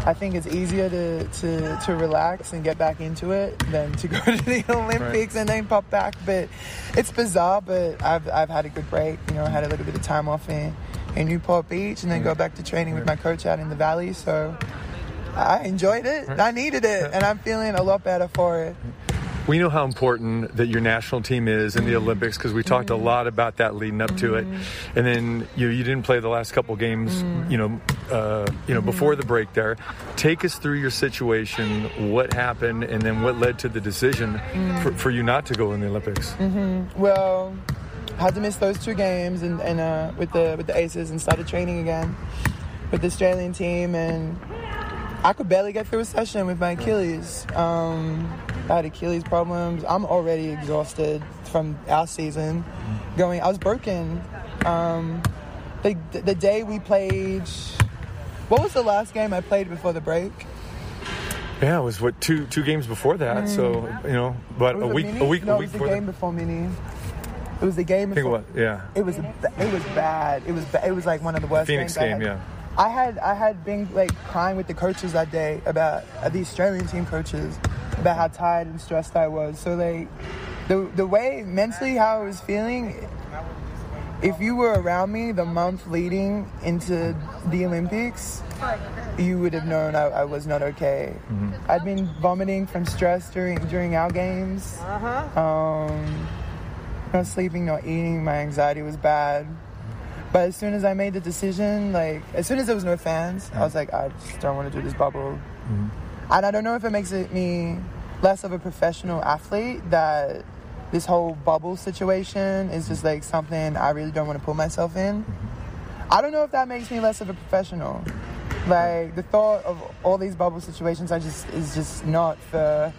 I think it's easier to, to, to relax and get back into it than to go to the Olympics and then pop back. But it's bizarre, but I've, I've had a good break. You know, I had a little bit of time off in, in Newport Beach and then go back to training with my coach out in the valley. So I enjoyed it. I needed it, and I'm feeling a lot better for it. We know how important that your national team is in the mm. Olympics because we talked a mm. lot about that leading up to it, mm. and then you you didn't play the last couple games, you know, uh, you know before the break there. Take us through your situation, what happened, and then what led to the decision for, for you not to go in the Olympics. Mm-hmm. Well, had to miss those two games and, and uh, with the with the Aces and started training again with the Australian team and I could barely get through a session with my Achilles. Um, I had Achilles problems. I'm already exhausted from our season. Going, I was broken. Um, the the day we played. What was the last game I played before the break? Yeah, it was what two two games before that, so you know, but a week a week No, a it week was the before game that. before mini. It was the game I think it was yeah. It was it was bad. It was it was like one of the worst Phoenix games I game, yeah. I had I had been like crying with the coaches that day about uh, the Australian team coaches about how tired and stressed I was. So like the the way mentally how I was feeling. If you were around me the month leading into the Olympics, you would have known I, I was not okay. I'd been vomiting from stress during during our games. Uh Um, not sleeping, not eating. My anxiety was bad. But as soon as I made the decision, like as soon as there was no fans, I was like, I just don't want to do this bubble. Mm-hmm. And I don't know if it makes it me less of a professional athlete that this whole bubble situation is just like something I really don't want to put myself in. Mm-hmm. I don't know if that makes me less of a professional. Like the thought of all these bubble situations, I just is just not for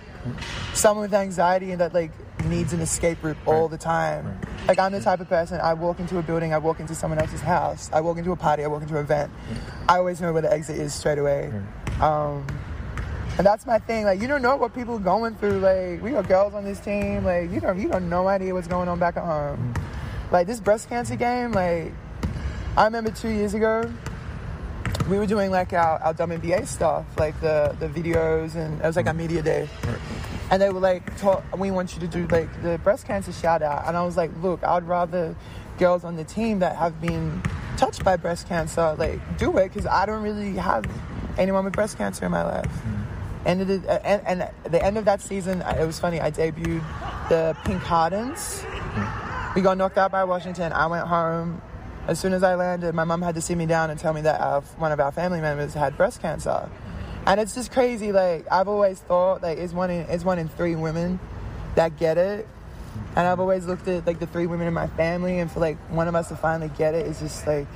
someone with anxiety and that like needs an escape route all the time. Like I'm the type of person I walk into a building, I walk into someone else's house, I walk into a party, I walk into an event. I always know where the exit is straight away. Um, and that's my thing. Like you don't know what people are going through. Like we got girls on this team. Like you don't you don't no idea what's going on back at home. Like this breast cancer game. Like I remember two years ago, we were doing like our, our WNBA stuff, like the, the videos, and it was like a media day. And they were like, we want you to do like the breast cancer shout out. And I was like, look, I'd rather girls on the team that have been touched by breast cancer, like do it, because I don't really have anyone with breast cancer in my life. Mm-hmm. And, it, uh, and, and at the end of that season, it was funny, I debuted the Pink Hardens. Mm-hmm. We got knocked out by Washington. I went home. As soon as I landed, my mom had to sit me down and tell me that our, one of our family members had breast cancer. And it's just crazy. Like I've always thought, like it's one in it's one in three women that get it. And I've always looked at like the three women in my family, and for like one of us to finally get it, it's just like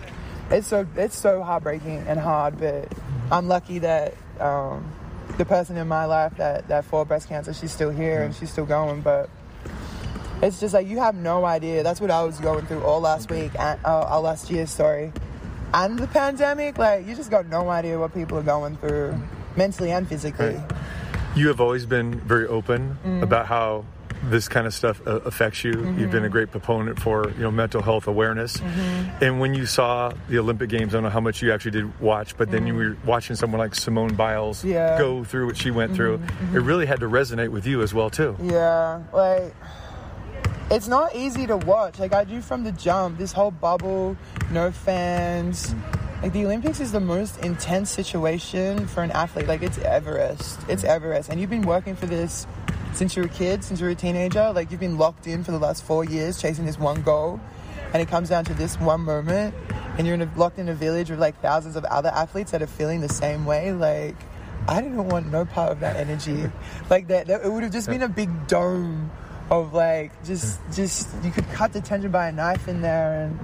it's so it's so heartbreaking and hard. But I'm lucky that um, the person in my life that that fought breast cancer, she's still here and she's still going. But it's just like you have no idea. That's what I was going through all last week and uh, all last year. Sorry, and the pandemic. Like you just got no idea what people are going through, mentally and physically. Right. You have always been very open mm. about how this kind of stuff uh, affects you. You've mm-hmm. been a great proponent for you know mental health awareness. Mm-hmm. And when you saw the Olympic Games, I don't know how much you actually did watch, but then you mm. were watching someone like Simone Biles Yeah. go through what she went mm-hmm. through. It really had to resonate with you as well too. Yeah, like it's not easy to watch. Like I do from the jump, this whole bubble, no fans, Like the Olympics is the most intense situation for an athlete. Like it's Everest. It's Everest. And you've been working for this since you were a kid, since you were a teenager. Like you've been locked in for the last four years chasing this one goal. And it comes down to this one moment. And you're in a, locked in a village with like thousands of other athletes that are feeling the same way. Like I didn't want no part of that energy. Like that, that it would have just been a big dome of like just hmm. just you could cut the tension by a knife in there and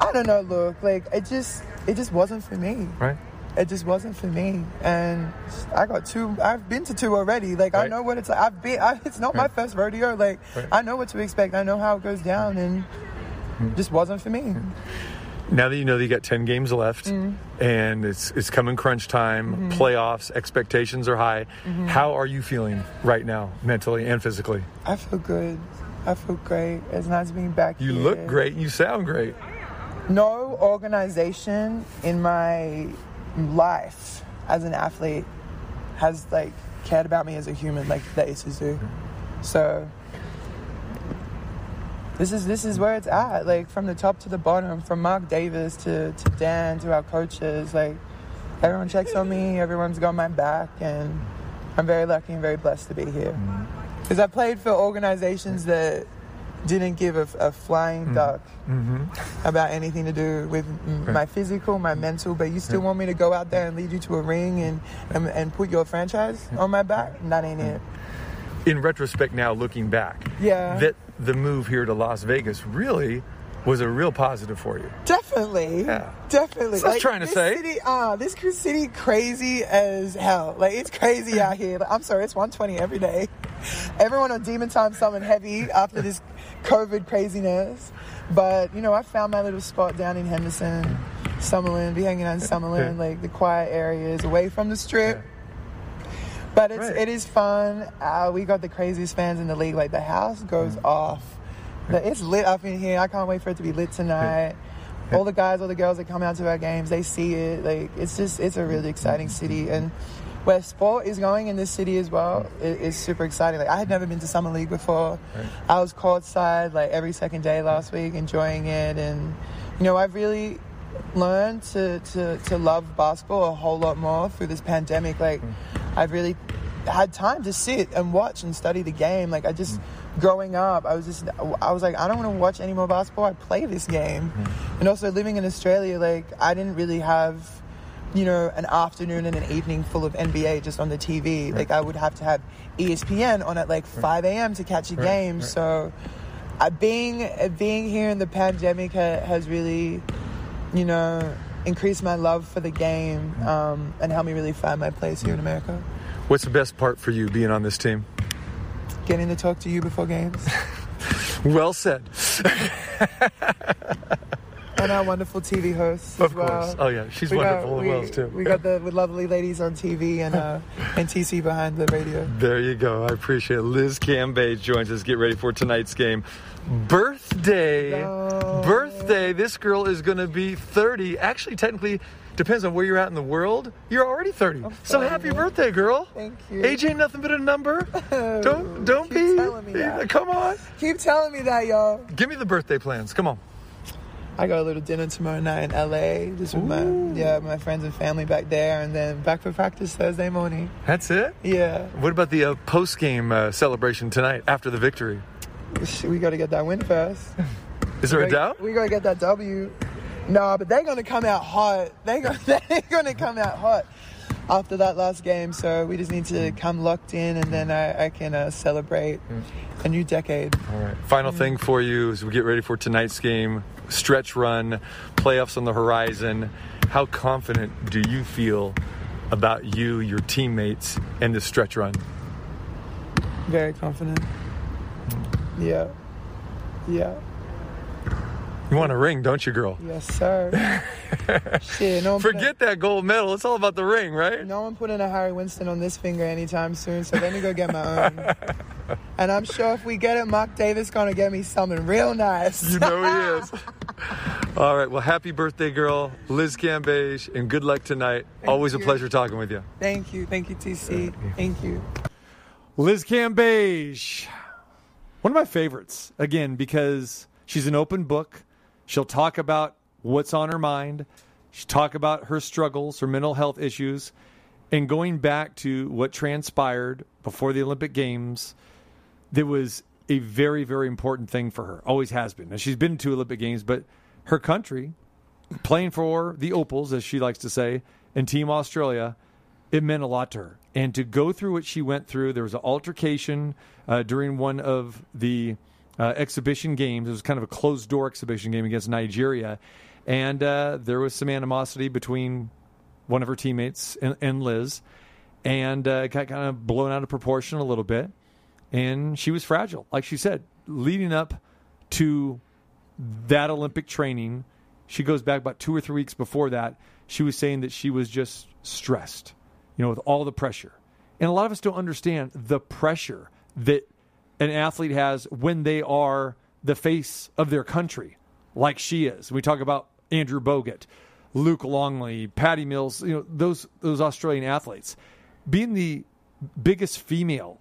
I don't know, look, like it just it just wasn't for me. Right. It just wasn't for me, and I got two. I've been to two already. Like I know what it's like. I've been. I, it's not my first rodeo. Like Right. I know what to expect. I know how it goes down, and hmm. just wasn't for me. Now that you know that you got 10 games left mm-hmm. and it's it's coming crunch time, mm-hmm. playoffs, expectations are high. Mm-hmm. How are you feeling right now, mentally and physically? I feel good. I feel great. It's nice being back. You here. look great, you sound great. No organization in my life as an athlete has like cared about me as a human like the Aces do. So this is this is where it's at, like from the top to the bottom, from Mark Davis to, to Dan to our coaches, like everyone checks on me, everyone's got my back and I'm very lucky and very blessed to be here. Mm. Because I played for organizations that didn't give a, a flying mm-hmm. duck mm-hmm. about anything to do with m- my physical, my mm-hmm. mental, but you still want me to go out there and lead you to a ring and, and, and put your franchise on my back? That ain't it. In retrospect now looking back, Yeah. that the move here to Las Vegas really was a real positive for you. Definitely. Yeah. Definitely. That's what I was trying to this say. City, uh, this city crazy as hell. Like it's crazy out here. Like, I'm sorry, it's 120 every day. Everyone on demon time something heavy after this COVID craziness. But you know, I found my little spot down in Henderson, Summerlin, be hanging out in Summerlin, Yeah. like the quiet areas away from the strip. But it's Right. it is fun. Uh, we got the craziest fans in the league. Like the house goes Mm. off. The- It's lit up in here. I can't wait for it to be lit tonight. All the guys, all the girls that come out to our games, they see it. Like it's just it's a really exciting city and where sport is going in this city as well it, is super exciting. Like I had never been to summer league before. I was courtside like every second day last week, enjoying it, and you know I've really learned to, to, to love basketball a whole lot more through this pandemic. Like, mm. I've really had time to sit and watch and study the game. Like, I just, mm. Growing up, I was just, I was like, I don't want to watch any more basketball. I play this game. And also living in Australia, like, I didn't really have, you know, an afternoon and an evening full of NBA just on the TV. Like, I would have to have ESPN on at like 5 a.m. to catch a game. So, uh, being uh, being here in the pandemic ha- has really, you know, increased my love for the game um, and helped me really find my place here in America. What's the best part for you being on this team? Getting to talk to you before games Well said. and our wonderful TV hosts Of as well. course. Oh yeah, she's We got- wonderful we, as well too. We got the lovely ladies on TV and uh, and TC behind the radio. There you go. I appreciate it. Liz Cambage joins us. Get ready for tonight's game. Birthday. No. Birthday. This girl is going to be 30. Actually, technically, depends on where you're at in the world. You're already 30. So happy birthday, girl. Thank you. Age ain't nothing but a number. don't don't Keep be. telling me that. Come on. Keep telling me that, y'all. Give me the birthday plans. Come on. I got a little dinner tomorrow night in LA, just with my yeah my friends and family back there, and then back for practice Thursday morning. That's it. Yeah, What about the uh, post game uh, celebration tonight after the victory? we got to get that win first. Is there a We- doubt? We gotta get that W. No, but they're gonna come out hot. They gonna they're gonna come out hot after that last game. So we just need to come locked in, and then I, I can uh, celebrate hmm. a new decade. All right. Final thing hmm. for you as we get ready for tonight's game, stretch run, playoffs on the horizon. How confident do you feel about you, your teammates, and the stretch run? Very confident. Hmm. Yeah. Yeah. You want a ring, don't you, girl? Yes, sir. Shit, no one put a- Forget that gold medal. It's all about the ring, right? No one putting a Harry Winston on this finger anytime soon, so let me go get my own. and I'm sure if we get it, Mark Davis gonna get me something real nice. You know he is. All right. Well, happy birthday, girl, Liz Cambage, and good luck tonight. Always a pleasure talking with you. Thank you, thank you, TC. Thank you. Liz Cambage, one of my favorites, again, because she's an open book. She'll talk about what's on her mind. She talk about her struggles, her mental health issues, and going back to what transpired before the Olympic Games. there was a very, very important thing for her. Always has been. Now, she's been to Olympic Games, but her country, playing for the Opals, as she likes to say, and Team Australia, it meant a lot to her. And to go through what she went through, there was an altercation uh, during one of the uh, exhibition games. It was kind of a closed door exhibition game against Nigeria. And uh, there was some animosity between one of her teammates and, and Liz. And uh, got kind of blown out of proportion a little bit. And she was fragile. Like she said, leading up to that Olympic training, she goes back about two or three weeks before that. She was saying that she was just stressed, you know, with all the pressure. And a lot of us don't understand the pressure that an athlete has when they are the face of their country, like she is. We talk about Andrew Bogut, Luke Longley, Patty Mills, you know, those those Australian athletes. Being the biggest female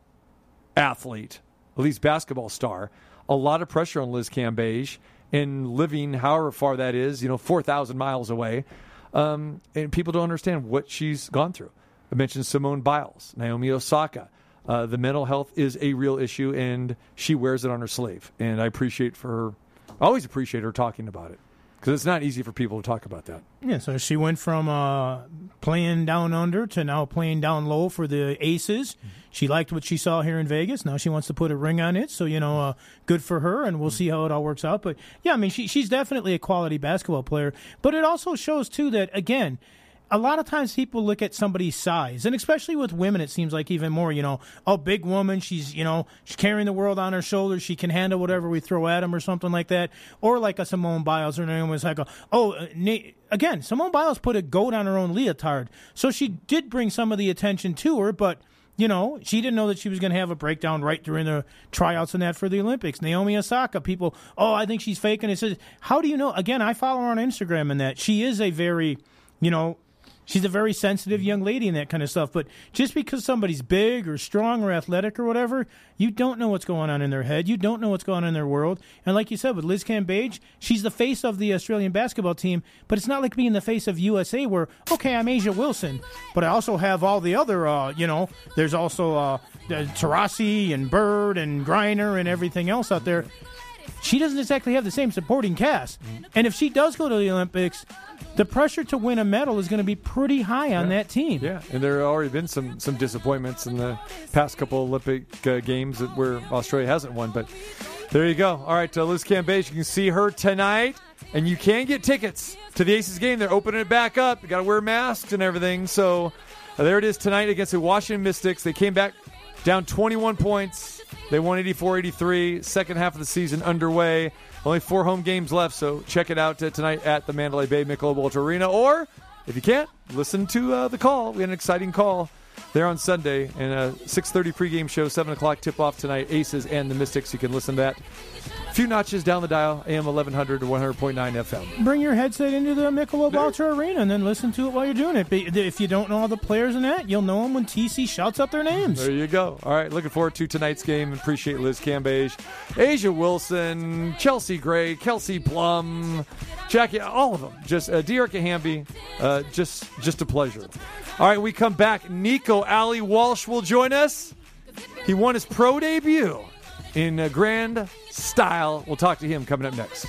athlete, at least basketball star, a lot of pressure on Liz Cambage and living however far that is, you know, 4,000 miles away. Um, and people don't understand what she's gone through. I mentioned Simone Biles, Naomi Osaka. Uh, the mental health is a real issue, and she wears it on her sleeve. And I appreciate for her, I always appreciate her talking about it because it's not easy for people to talk about that. Yeah, so she went from uh, playing down under to now playing down low for the Aces. She liked what she saw here in Vegas. Now she wants to put a ring on it. So you know, uh, good for her, and we'll see how it all works out. But yeah, I mean, she, she's definitely a quality basketball player. But it also shows too that again. A lot of times people look at somebody's size, and especially with women, it seems like even more. You know, oh, big woman, she's you know she's carrying the world on her shoulders. She can handle whatever we throw at him, or something like that. Or like a Simone Biles or Naomi Osaka. Oh, uh, Na- again, Simone Biles put a goat on her own leotard, so she did bring some of the attention to her, but. You know, she didn't know that she was going to have a breakdown right during the tryouts and that for the Olympics. Naomi Osaka, people, oh, I think she's faking it. Says, how do you know? Again, I follow her on Instagram and that she is a very, you know, she's a very sensitive young lady and that kind of stuff. But just because somebody's big or strong or athletic or whatever, you don't know what's going on in their head. You don't know what's going on in their world. And like you said, with Liz Cambage, she's the face of the Australian basketball team. But it's not like being the face of USA, where okay, I'm A'ja Wilson, but I also have all the other, uh, you know, there's also uh, Taurasi and Bird and Griner and everything else out there. She doesn't exactly have the same supporting cast. And if she does go to the Olympics, the pressure to win a medal is going to be pretty high on that team. Yeah, and there have already been some some disappointments in the past couple Olympic uh, games that where Australia hasn't won. But there you go. All right, uh, Liz Cambage, you can see her tonight, and you can get tickets to the Aces game. They're opening it back up. You got to wear masks and everything. So uh, there it is tonight against the Washington Mystics. They came back down 21 points. They won 84 83. Second half of the season underway. Only four home games left, so check it out tonight at the Mandalay Bay Michelob Ultra Arena. Or if you can't, listen to uh, the call. We had an exciting call there on Sunday and a 6:30 pregame show, 7 o'clock tip-off tonight. Aces and the Mystics. You can listen to that. A few notches down the dial, AM 1100 to 100.9 FM. Bring your headset into the Michelob Ultra Arena and then listen to it while you're doing it. If you don't know all the players in that, you'll know them when TC shouts out their names. There you go. All right, looking forward to tonight's game. Appreciate Liz Cambage, A'ja Wilson, Chelsea Gray, Kelsey Plum, Jackie, all of them. Just uh, Hamby, uh, just just a pleasure. All right, we come back. Nico Ali Walsh will join us. He won his pro debut in grand style. We'll talk to him coming up next.